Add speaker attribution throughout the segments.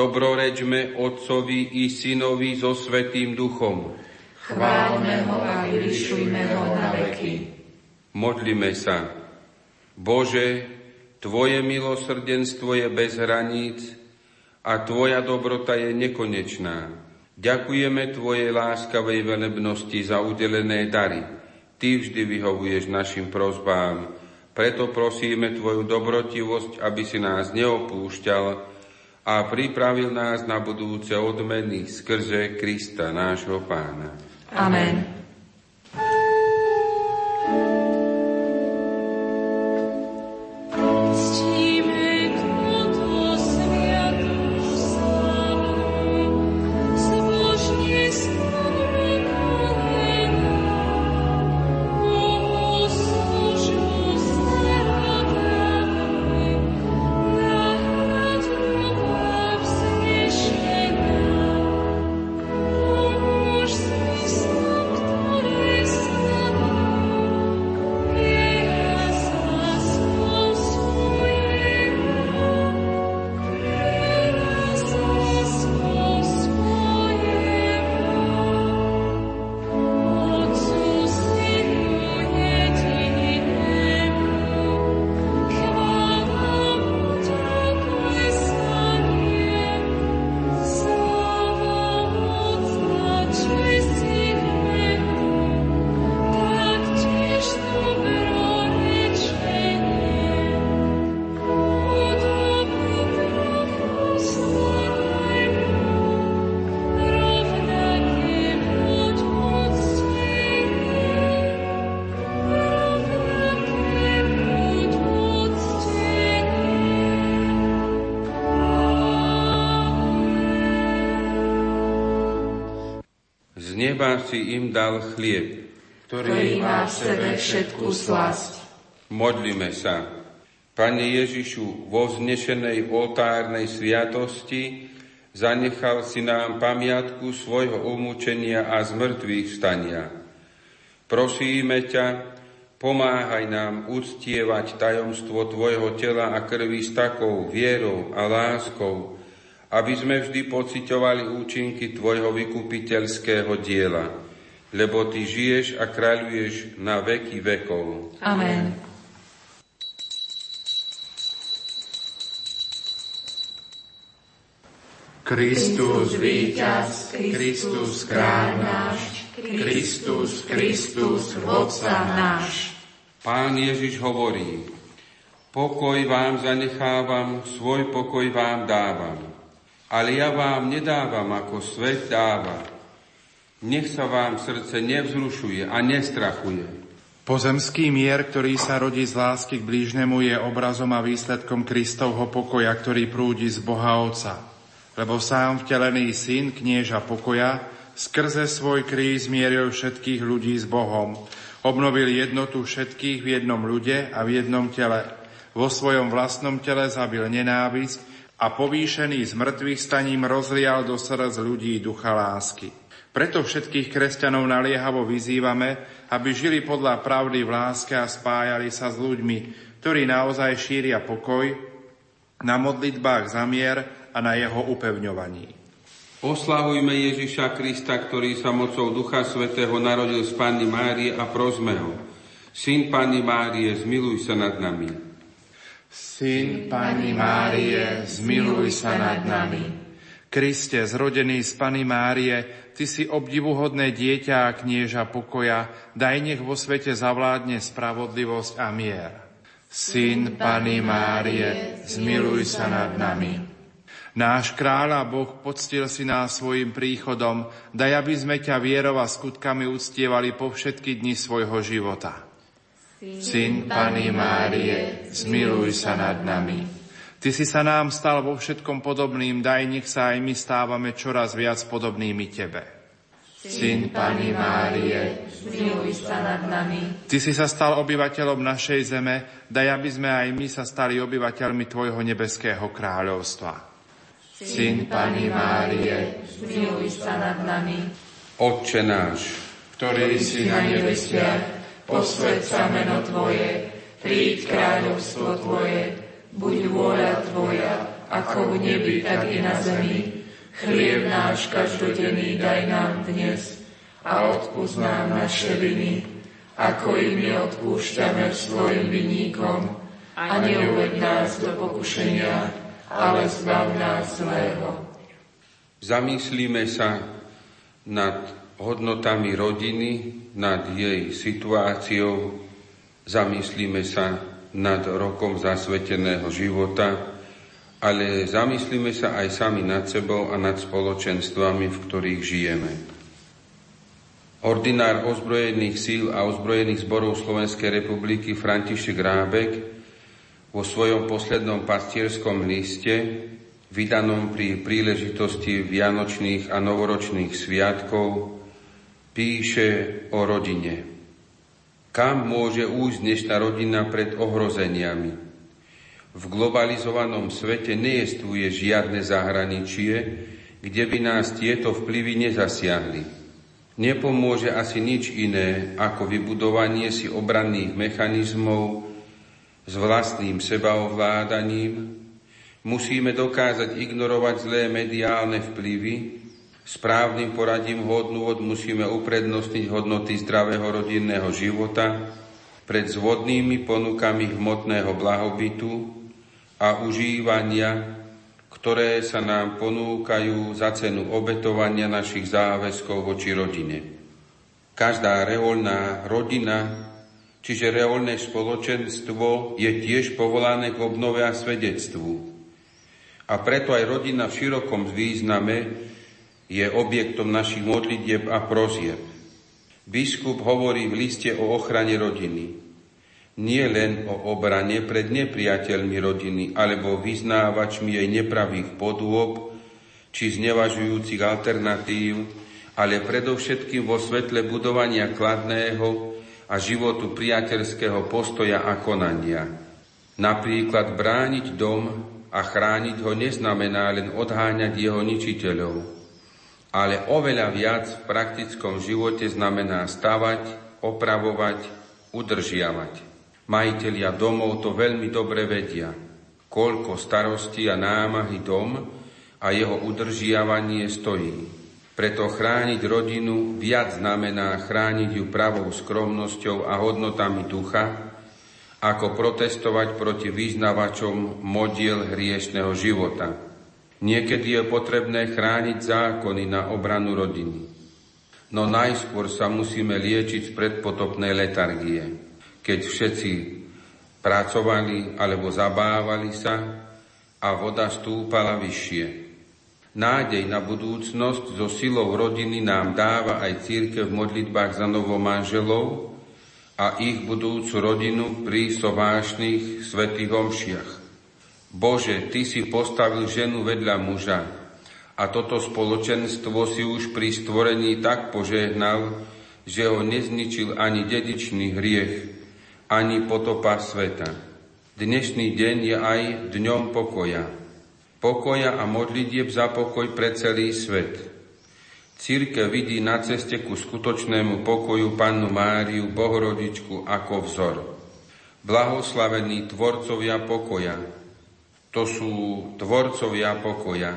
Speaker 1: Dobrorečme Otcovi i Synovi so Svetým Duchom.
Speaker 2: Chválme ho a vyvyšujme ho na veky.
Speaker 1: Modlime sa. Bože, Tvoje milosrdenstvo je bez hraníc a Tvoja dobrota je nekonečná. Ďakujeme Tvojej láskavej velebnosti za udelené dary. Ty vždy vyhovuješ našim prozbám. Preto prosíme Tvoju dobrotivosť, aby si nás neopúšťal a pripravil nás na budúce odmeny skrze Krista, nášho Pána.
Speaker 2: Amen.
Speaker 1: Neba si im dal chlieb,
Speaker 2: ktorý má v sebe všetku slasť.
Speaker 1: Modlíme sa. Pane Ježišu, vo vznešenej oltárnej sviatosti zanechal si nám pamiatku svojho umúčenia a zmrtvých vstania. Prosíme ťa, pomáhaj nám uctievať tajomstvo Tvojho tela a krvi s takou vierou a láskou, aby sme vždy pocitovali účinky Tvojho vykupiteľského diela, lebo Ty žiješ a kráľuješ na veky vekov.
Speaker 2: Amen.
Speaker 3: Kristus víťaz, Kristus kráľ náš, Kristus, Kristus, vodca náš.
Speaker 1: Pán Ježiš hovorí, pokoj vám zanechávam, svoj pokoj vám dávam ale ja vám nedávam, ako svet dáva. Nech sa vám srdce nevzrušuje a nestrachuje.
Speaker 4: Pozemský mier, ktorý sa rodí z lásky k blížnemu, je obrazom a výsledkom Kristovho pokoja, ktorý prúdi z Boha Otca. Lebo sám vtelený syn knieža pokoja skrze svoj kríž zmieril všetkých ľudí s Bohom. Obnovil jednotu všetkých v jednom ľude a v jednom tele. Vo svojom vlastnom tele zabil nenávisť a povýšený z mŕtvych staním rozlial do srdc ľudí ducha lásky. Preto všetkých kresťanov naliehavo vyzývame, aby žili podľa pravdy v láske a spájali sa s ľuďmi, ktorí naozaj šíria pokoj, na modlitbách za mier a na jeho upevňovaní.
Speaker 1: Oslavujme Ježiša Krista, ktorý sa mocou Ducha Svetého narodil z Panny Márie a prosme ho. Syn Panny Márie, zmiluj sa nad nami.
Speaker 4: Syn Pani Márie, zmiluj sa nad nami. Kriste, zrodený z Pany Márie, Ty si obdivuhodné dieťa a knieža pokoja, daj nech vo svete zavládne spravodlivosť a mier. Syn Pany Márie, zmiluj sa nad nami. Náš kráľ a Boh poctil si nás svojim príchodom, daj, aby sme ťa vierov a skutkami uctievali po všetky dni svojho života. Syn Pany Márie, zmiluj sa nad nami. Ty si sa nám stal vo všetkom podobným, daj nech sa aj my stávame čoraz viac podobnými Tebe.
Speaker 2: Syn Pany Márie, zmiluj sa nad nami.
Speaker 4: Ty si sa stal obyvateľom našej zeme, daj aby sme aj my sa stali obyvateľmi Tvojho nebeského kráľovstva.
Speaker 2: Syn Pany Márie, zmiluj sa nad nami.
Speaker 1: Otče náš,
Speaker 3: ktorý si na nebesiach, posved sa meno Tvoje, príď kráľovstvo Tvoje, buď vôľa Tvoja, ako v nebi, tak i na zemi. Chlieb náš každodenný daj nám dnes a odpúsť nám naše viny, ako i my odpúšťame svojim vinníkom. A neuved nás do pokušenia, ale zbav nás zlého.
Speaker 1: Zamyslíme sa nad hodnotami rodiny, nad jej situáciou, zamyslíme sa nad rokom zasveteného života, ale zamyslíme sa aj sami nad sebou a nad spoločenstvami, v ktorých žijeme. Ordinár ozbrojených síl a ozbrojených zborov Slovenskej republiky František Rábek vo svojom poslednom pastierskom liste, vydanom pri príležitosti vianočných a novoročných sviatkov, píše o rodine. Kam môže újsť dnešná rodina pred ohrozeniami? V globalizovanom svete nejestvuje žiadne zahraničie, kde by nás tieto vplyvy nezasiahli. Nepomôže asi nič iné ako vybudovanie si obranných mechanizmov s vlastným sebaovládaním. Musíme dokázať ignorovať zlé mediálne vplyvy, správnym poradím hodnôt musíme uprednostniť hodnoty zdravého rodinného života pred zvodnými ponukami hmotného blahobytu, a užívania, ktoré sa nám ponúkajú za cenu obetovania našich záväzkov voči rodine. Každá reolná rodina, čiže reolné spoločenstvo, je tiež povolané k obnove a svedectvu. A preto aj rodina v širokom význame je objektom našich modlitieb a prozieb. Biskup hovorí v liste o ochrane rodiny nie len o obrane pred nepriateľmi rodiny alebo vyznávačmi jej nepravých podôb či znevažujúcich alternatív, ale predovšetkým vo svetle budovania kladného a životu priateľského postoja a konania. Napríklad brániť dom a chrániť ho neznamená len odháňať jeho ničiteľov, ale oveľa viac v praktickom živote znamená stavať, opravovať, udržiavať. Majitelia domov to veľmi dobre vedia, koľko starosti a námahy dom a jeho udržiavanie stojí. Preto chrániť rodinu viac znamená chrániť ju pravou skromnosťou a hodnotami ducha, ako protestovať proti význavačom modiel hriešného života. Niekedy je potrebné chrániť zákony na obranu rodiny. No najskôr sa musíme liečiť z predpotopnej letargie keď všetci pracovali alebo zabávali sa a voda stúpala vyššie. Nádej na budúcnosť so silou rodiny nám dáva aj církev v modlitbách za novomanželov a ich budúcu rodinu pri sovášnych svetých omšiach. Bože, Ty si postavil ženu vedľa muža a toto spoločenstvo si už pri stvorení tak požehnal, že ho nezničil ani dedičný hriech, ani potopa sveta. Dnešný deň je aj dňom pokoja. Pokoja a modlitieb za pokoj pre celý svet. Círke vidí na ceste ku skutočnému pokoju Pannu Máriu, Bohorodičku ako vzor. Blahoslavení tvorcovia pokoja. To sú tvorcovia pokoja.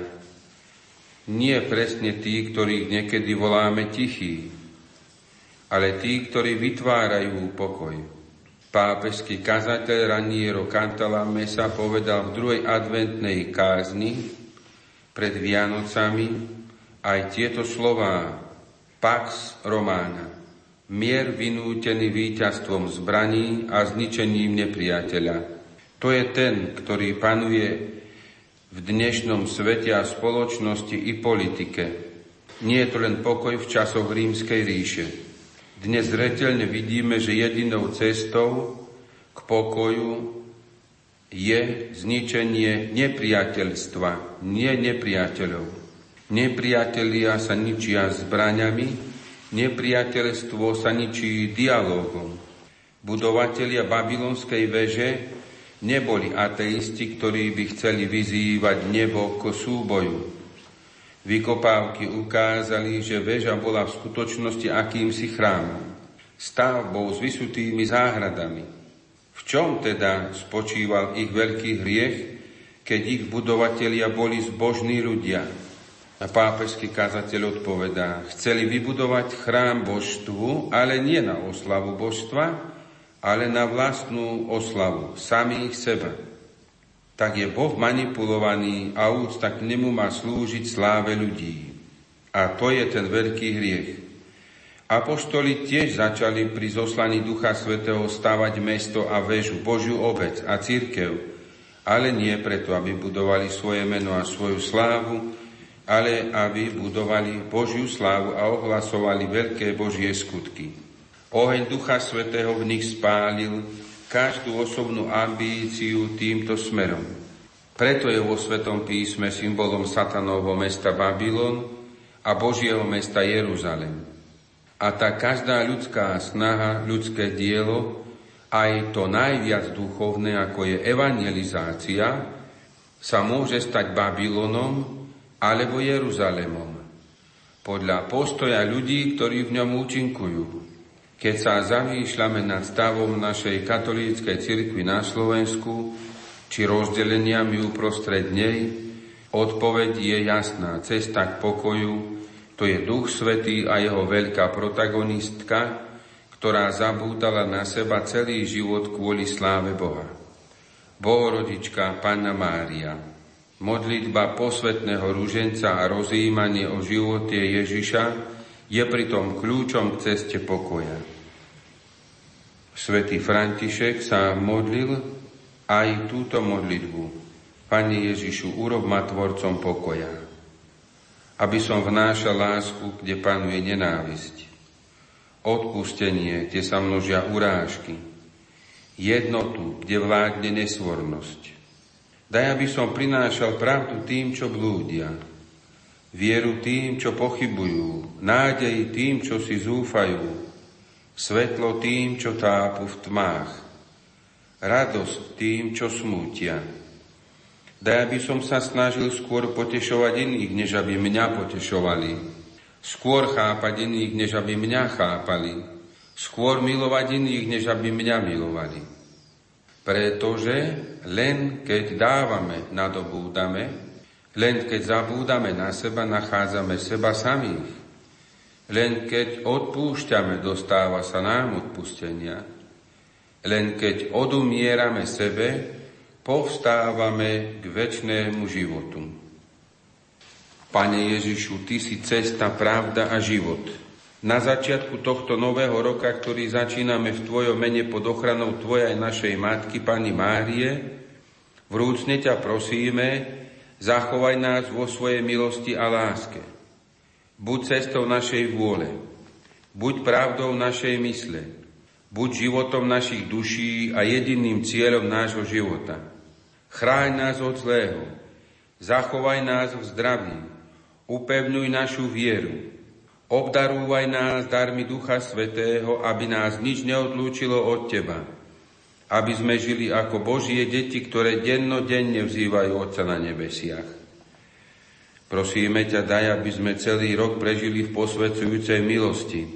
Speaker 1: Nie presne tí, ktorých niekedy voláme tichí, ale tí, ktorí vytvárajú pokoj. Pápežský kazateľ Raniero Cantalame sa povedal v druhej adventnej kázni pred Vianocami aj tieto slová Pax Romana, mier vynútený víťazstvom zbraní a zničením nepriateľa. To je ten, ktorý panuje v dnešnom svete a spoločnosti i politike. Nie je to len pokoj v časoch rímskej ríše. Dnes zreteľne vidíme, že jedinou cestou k pokoju je zničenie nepriateľstva, nie nepriateľov. Nepriatelia sa ničia zbraňami, nepriateľstvo sa ničí dialogom. Budovatelia babylonskej veže neboli ateisti, ktorí by chceli vyzývať nebo k súboju. Vykopávky ukázali, že väža bola v skutočnosti akýmsi chrámom, stavbou s vysutými záhradami. V čom teda spočíval ich veľký hriech, keď ich budovatelia boli zbožní ľudia. A pápežský kazateľ odpovedá, chceli vybudovať chrám božstvu, ale nie na oslavu božstva, ale na vlastnú oslavu samých seba. Tak je Boh manipulovaný a úcta k nemu má slúžiť sláve ľudí. A to je ten veľký hriech. Apoštoli tiež začali pri zoslaní Ducha Svetého stavať mesto a väžu, Božiu obec a církev, ale nie preto, aby budovali svoje meno a svoju slávu, ale aby budovali Božiu slávu a ohlasovali veľké Božie skutky. Oheň Ducha Svetého v nich spálil každú osobnú ambíciu týmto smerom. Preto je vo Svetom písme symbolom satanovho mesta Babylon a Božieho mesta Jeruzalem. A tá každá ľudská snaha, ľudské dielo, aj to najviac duchovné, ako je evangelizácia, sa môže stať Babylonom, alebo Jeruzalemom, podľa postoja ľudí, ktorí v ňom účinkujú. Keď sa zamýšľame nad stavom našej katolíckej cirkvi na Slovensku, či rozdeleniami uprostred nej, odpoveď je jasná. Cesta k pokoju, to je Duch Svetý a jeho veľká protagonistka, ktorá zabúdala na seba celý život kvôli sláve Boha. Bohorodička Panna Mária, Modlitba posvetného rúženca a rozjímanie o živote Ježiša je pritom kľúčom k ceste pokoja. Svetý František sa modlil aj túto modlitbu. Pane Ježišu, urob ma tvorcom pokoja, aby som vnášal lásku, kde panuje nenávisť, odpustenie, kde sa množia urážky, jednotu, kde vládne nesvornosť, Daj, aby som prinášal pravdu tým, čo blúdia, vieru tým, čo pochybujú, nádej tým, čo si zúfajú, svetlo tým, čo tápu v tmách, radosť tým, čo smútia. Daj, aby som sa snažil skôr potešovať iných, než aby mňa potešovali. Skôr chápať iných, než aby mňa chápali. Skôr milovať iných, než aby mňa milovali. Pretože len keď dávame, nadobúdame, len keď zabúdame na seba, nachádzame seba samých. Len keď odpúšťame, dostáva sa nám odpustenia. Len keď odumierame sebe, povstávame k väčšnému životu. Pane Ježišu, Ty si cesta, pravda a život. Na začiatku tohto nového roka, ktorý začíname v Tvojom mene pod ochranou Tvojej našej Matky, Pani Márie, vrúcne ťa prosíme, zachovaj nás vo svojej milosti a láske. Buď cestou našej vôle, buď pravdou našej mysle, buď životom našich duší a jediným cieľom nášho života. Chráň nás od zlého, zachovaj nás v zdraví, upevňuj našu vieru, Obdarúvaj nás darmi Ducha Svetého, aby nás nič neodlúčilo od Teba. Aby sme žili ako Božie deti, ktoré dennodenne vzývajú Otca na nebesiach. Prosíme ťa, daj, aby sme celý rok prežili v posvedzujúcej milosti.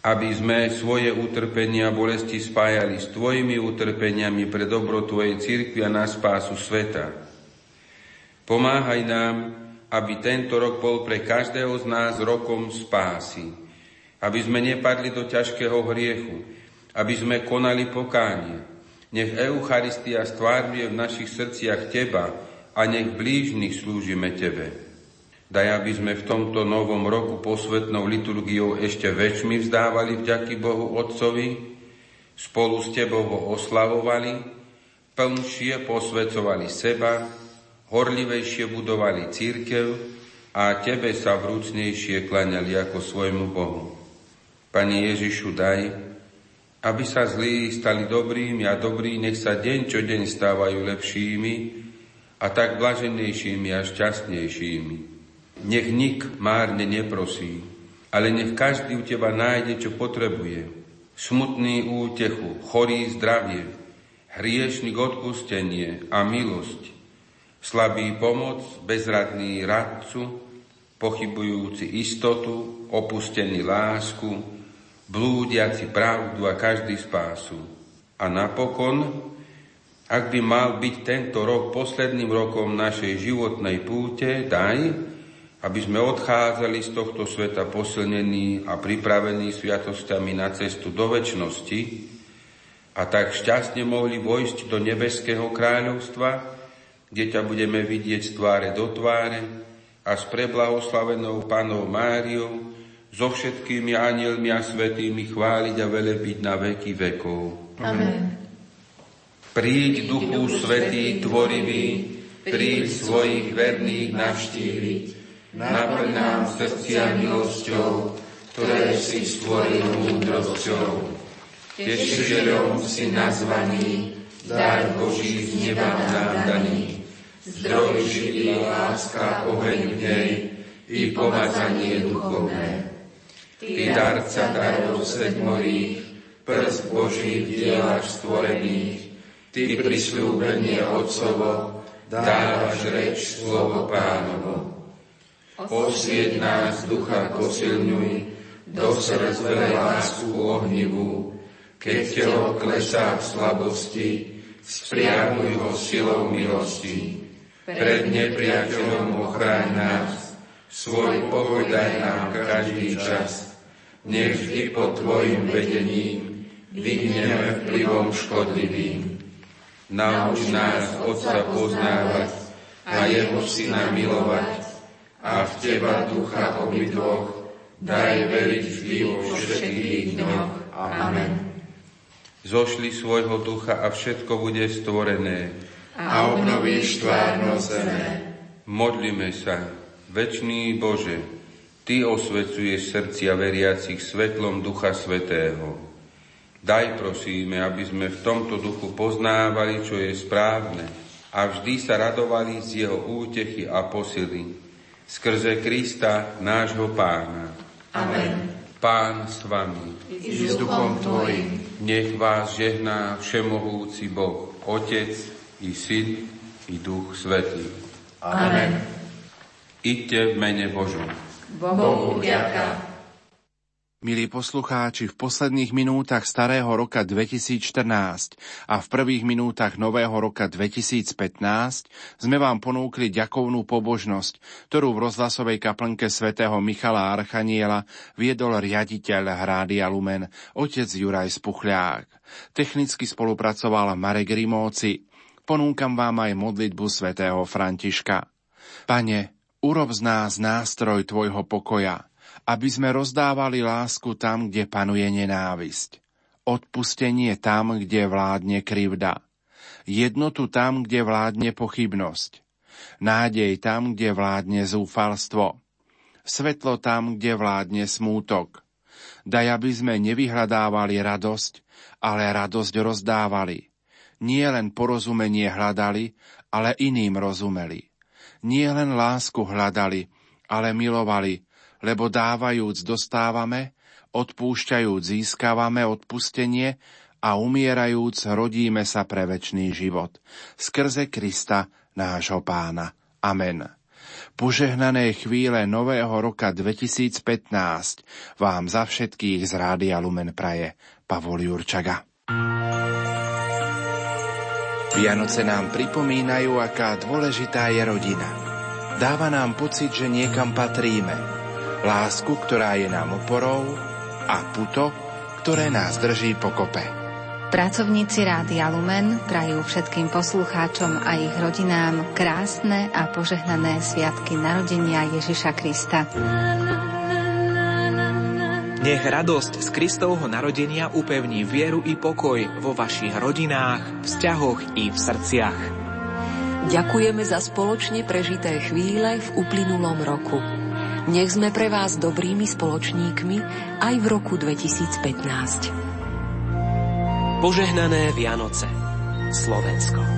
Speaker 1: Aby sme svoje utrpenia a bolesti spájali s Tvojimi utrpeniami pre dobro Tvojej cirkvi a na spásu sveta. Pomáhaj nám, aby tento rok bol pre každého z nás rokom spásy. Aby sme nepadli do ťažkého hriechu. Aby sme konali pokánie. Nech Eucharistia stvárňuje v našich srdciach Teba a nech blížnych slúžime Tebe. Daj, aby sme v tomto novom roku posvetnou liturgiou ešte väčšmi vzdávali vďaky Bohu Otcovi, spolu s Tebou ho oslavovali, plnšie posvecovali seba, horlivejšie budovali církev a Tebe sa vrúcnejšie klaňali ako svojmu Bohu. Pani Ježišu, daj, aby sa zlí stali dobrými a dobrí, nech sa deň čo deň stávajú lepšími a tak blaženejšími a šťastnejšími. Nech nik márne neprosí, ale nech každý u Teba nájde, čo potrebuje. Smutný útechu, chorý zdravie, hriešnik odpustenie a milosť, slabý pomoc, bezradný radcu, pochybujúci istotu, opustený lásku, blúdiaci pravdu a každý spásu. A napokon Ak by mal byť tento rok posledným rokom našej životnej púte, daj, aby sme odchádzali z tohto sveta posilnení a pripravení sviatosťami na cestu do väčšnosti a tak šťastne mohli vojsť do nebeského kráľovstva, kde ťa budeme vidieť z tváre do tváre a s preblahoslavenou Panou Máriou, so všetkými anielmi a svetými chváliť a velebiť na veky vekov.
Speaker 2: Amen.
Speaker 1: Príď, Duchu Svetý, tvorivý, príď svojich verných navštíviť, naplň nám srdcia milosťou, ktoré si stvoril múdrosťou. Tešiteľom si nazvaný, dar Boží z neba nám daný, zdroj živý, láska, oheň v nej i pomazanie duchovné. Ty darca darov sedmorých, prst Boží v stvorených, Ty prislúbenie Otcovo, dávaš reč slovo pánovo. Osvieť nás, ducha posilňuj, do srdc lásku ohnivú, keď telo klesá v slabosti, spriamuj ho silou milosti. Pred nepriateľom ochráň nás, svoj pokoj daj nám každý čas. Nech vždy pod Tvojim vedením vyhneme vplyvom škodlivým. Nauč nás Otca poznávať a Jeho Syna milovať, a v Teba ducha obidvoch, daj veriť vždy vo všetkých dňoch. Amen. Zošli svojho ducha a všetko bude stvorené.
Speaker 3: A obnovíš tvárno zeme.
Speaker 1: Modlíme sa, Večný Bože, Ty osvecuješ srdcia veriacich svetlom Ducha Svetého. Daj prosíme, aby sme v tomto duchu poznávali, čo je správne a vždy sa radovali z jeho útechy a posily skrze Krista, nášho pána.
Speaker 2: Amen.
Speaker 1: Pán s vami.
Speaker 2: I s duchom tvojim.
Speaker 1: Nech vás žehná všemohúci Boh, Otec i Syn i Duch Svetý.
Speaker 2: Amen.
Speaker 1: Iďte v mene Božom.
Speaker 2: Bohu ďaká.
Speaker 4: Milí poslucháči, v posledných minútach starého roka 2014 a v prvých minútach nového roka 2015 sme vám ponúkli ďakovnú pobožnosť, ktorú v rozhlasovej kaplnke svätého Michala Archaniela viedol riaditeľ Hrádia Lumen, otec Juraj Spuchľák. Technicky spolupracoval Marek Rimóci. Ponúkam vám aj modlitbu svätého Františka. Pane, urob z nás nástroj Tvojho pokoja – aby sme rozdávali lásku tam, kde panuje nenávisť. Odpustenie tam, kde vládne krivda. Jednotu tam, kde vládne pochybnosť. Nádej tam, kde vládne zúfalstvo. Svetlo tam, kde vládne smútok. Daj, aby sme nevyhľadávali radosť, ale radosť rozdávali. Nie len porozumenie hľadali, ale iným rozumeli. Nie len lásku hľadali, ale milovali, lebo dávajúc dostávame, odpúšťajúc získavame odpustenie a umierajúc rodíme sa pre väčší život. Skrze Krista, nášho pána. Amen. Požehnané chvíle nového roka 2015 vám za všetkých z Rádia Lumen Praje Pavol Jurčaga. Vianoce nám pripomínajú, aká dôležitá je rodina. Dáva nám pocit, že niekam patríme, lásku, ktorá je nám oporou a puto, ktoré nás drží pokope.
Speaker 5: Pracovníci Rádia Lumen prajú všetkým poslucháčom a ich rodinám krásne a požehnané sviatky narodenia Ježiša Krista.
Speaker 6: Nech radosť z Kristovho narodenia upevní vieru i pokoj vo vašich rodinách, vzťahoch i v srdciach.
Speaker 7: Ďakujeme za spoločne prežité chvíle v uplynulom roku. Nech sme pre vás dobrými spoločníkmi aj v roku 2015.
Speaker 6: Požehnané Vianoce. Slovensko.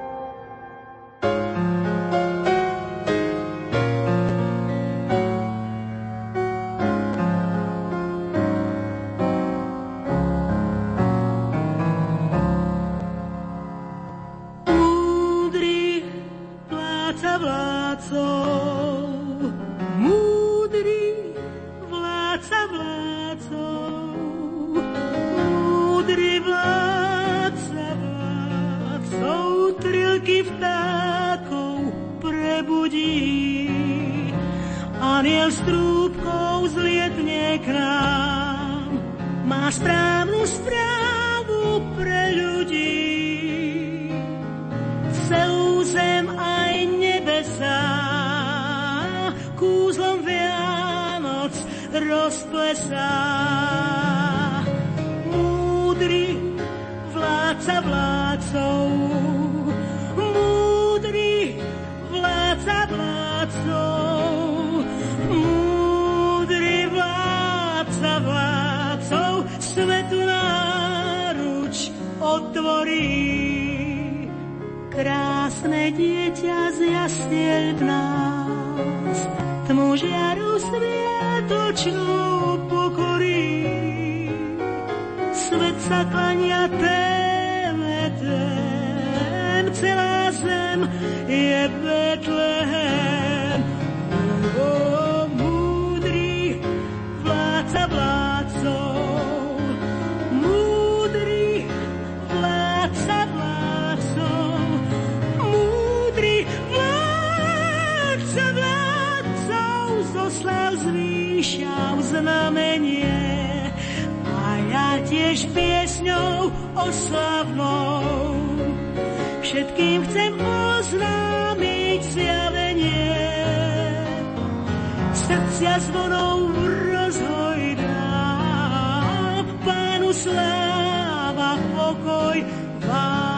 Speaker 8: vládcov.
Speaker 9: Múdry vládca vládcov. Múdry vládca vládcov. Svetu náruč otvorí. Krásne dieťa zjasiel v nás. Tmu žiaru sviatočnú pokorí. Svet sa klania ten, je Betlehem. O múdry vládca vládcov, múdry vládca vládcov, múdry vládca vládcov, zo slav znamenie. A ja tiež piesňou oslavnou Všetkým chcem oznámiť zjavenie. Srdcia zvonou rozhojdá, Pánu sláva, pokoj vám.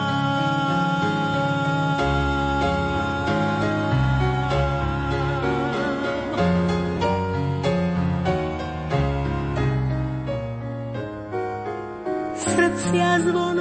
Speaker 9: gracias,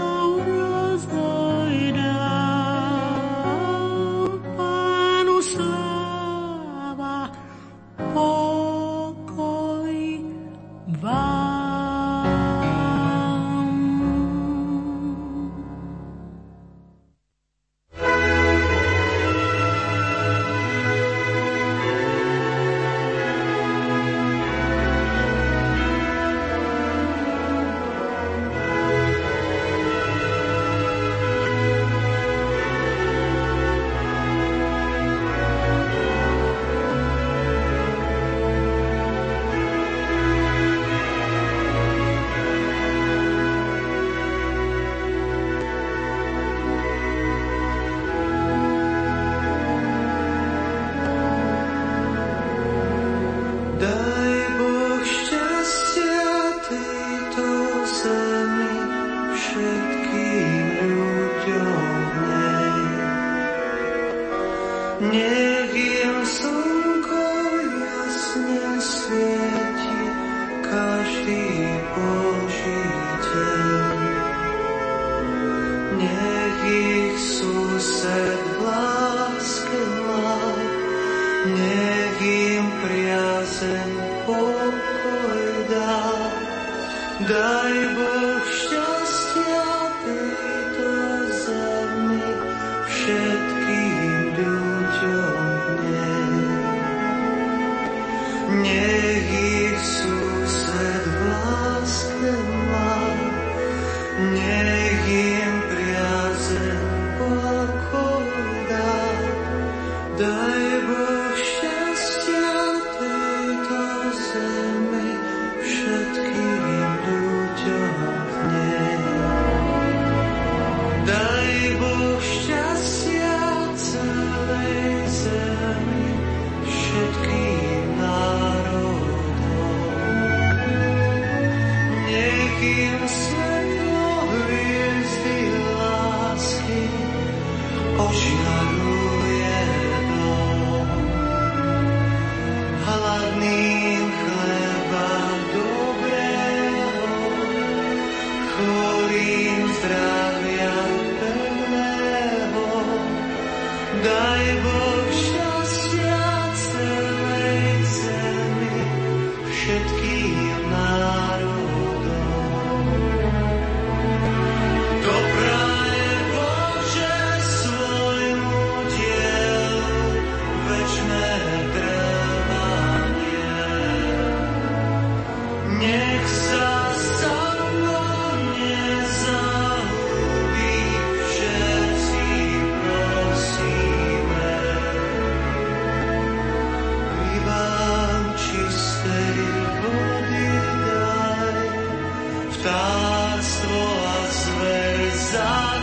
Speaker 8: nech im priazen pokoj dá. Daj Boh šťastie, 或许爱能 Rádio Lumen.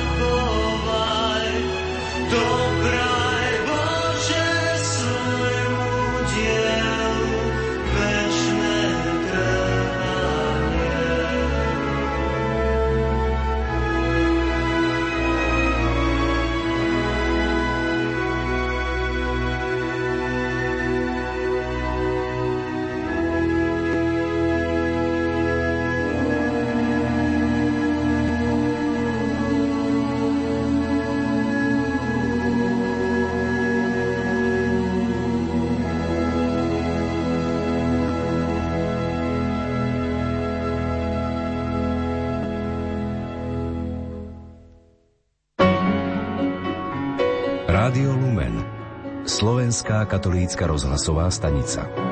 Speaker 8: Slovenská katolícka rozhlasová stanica.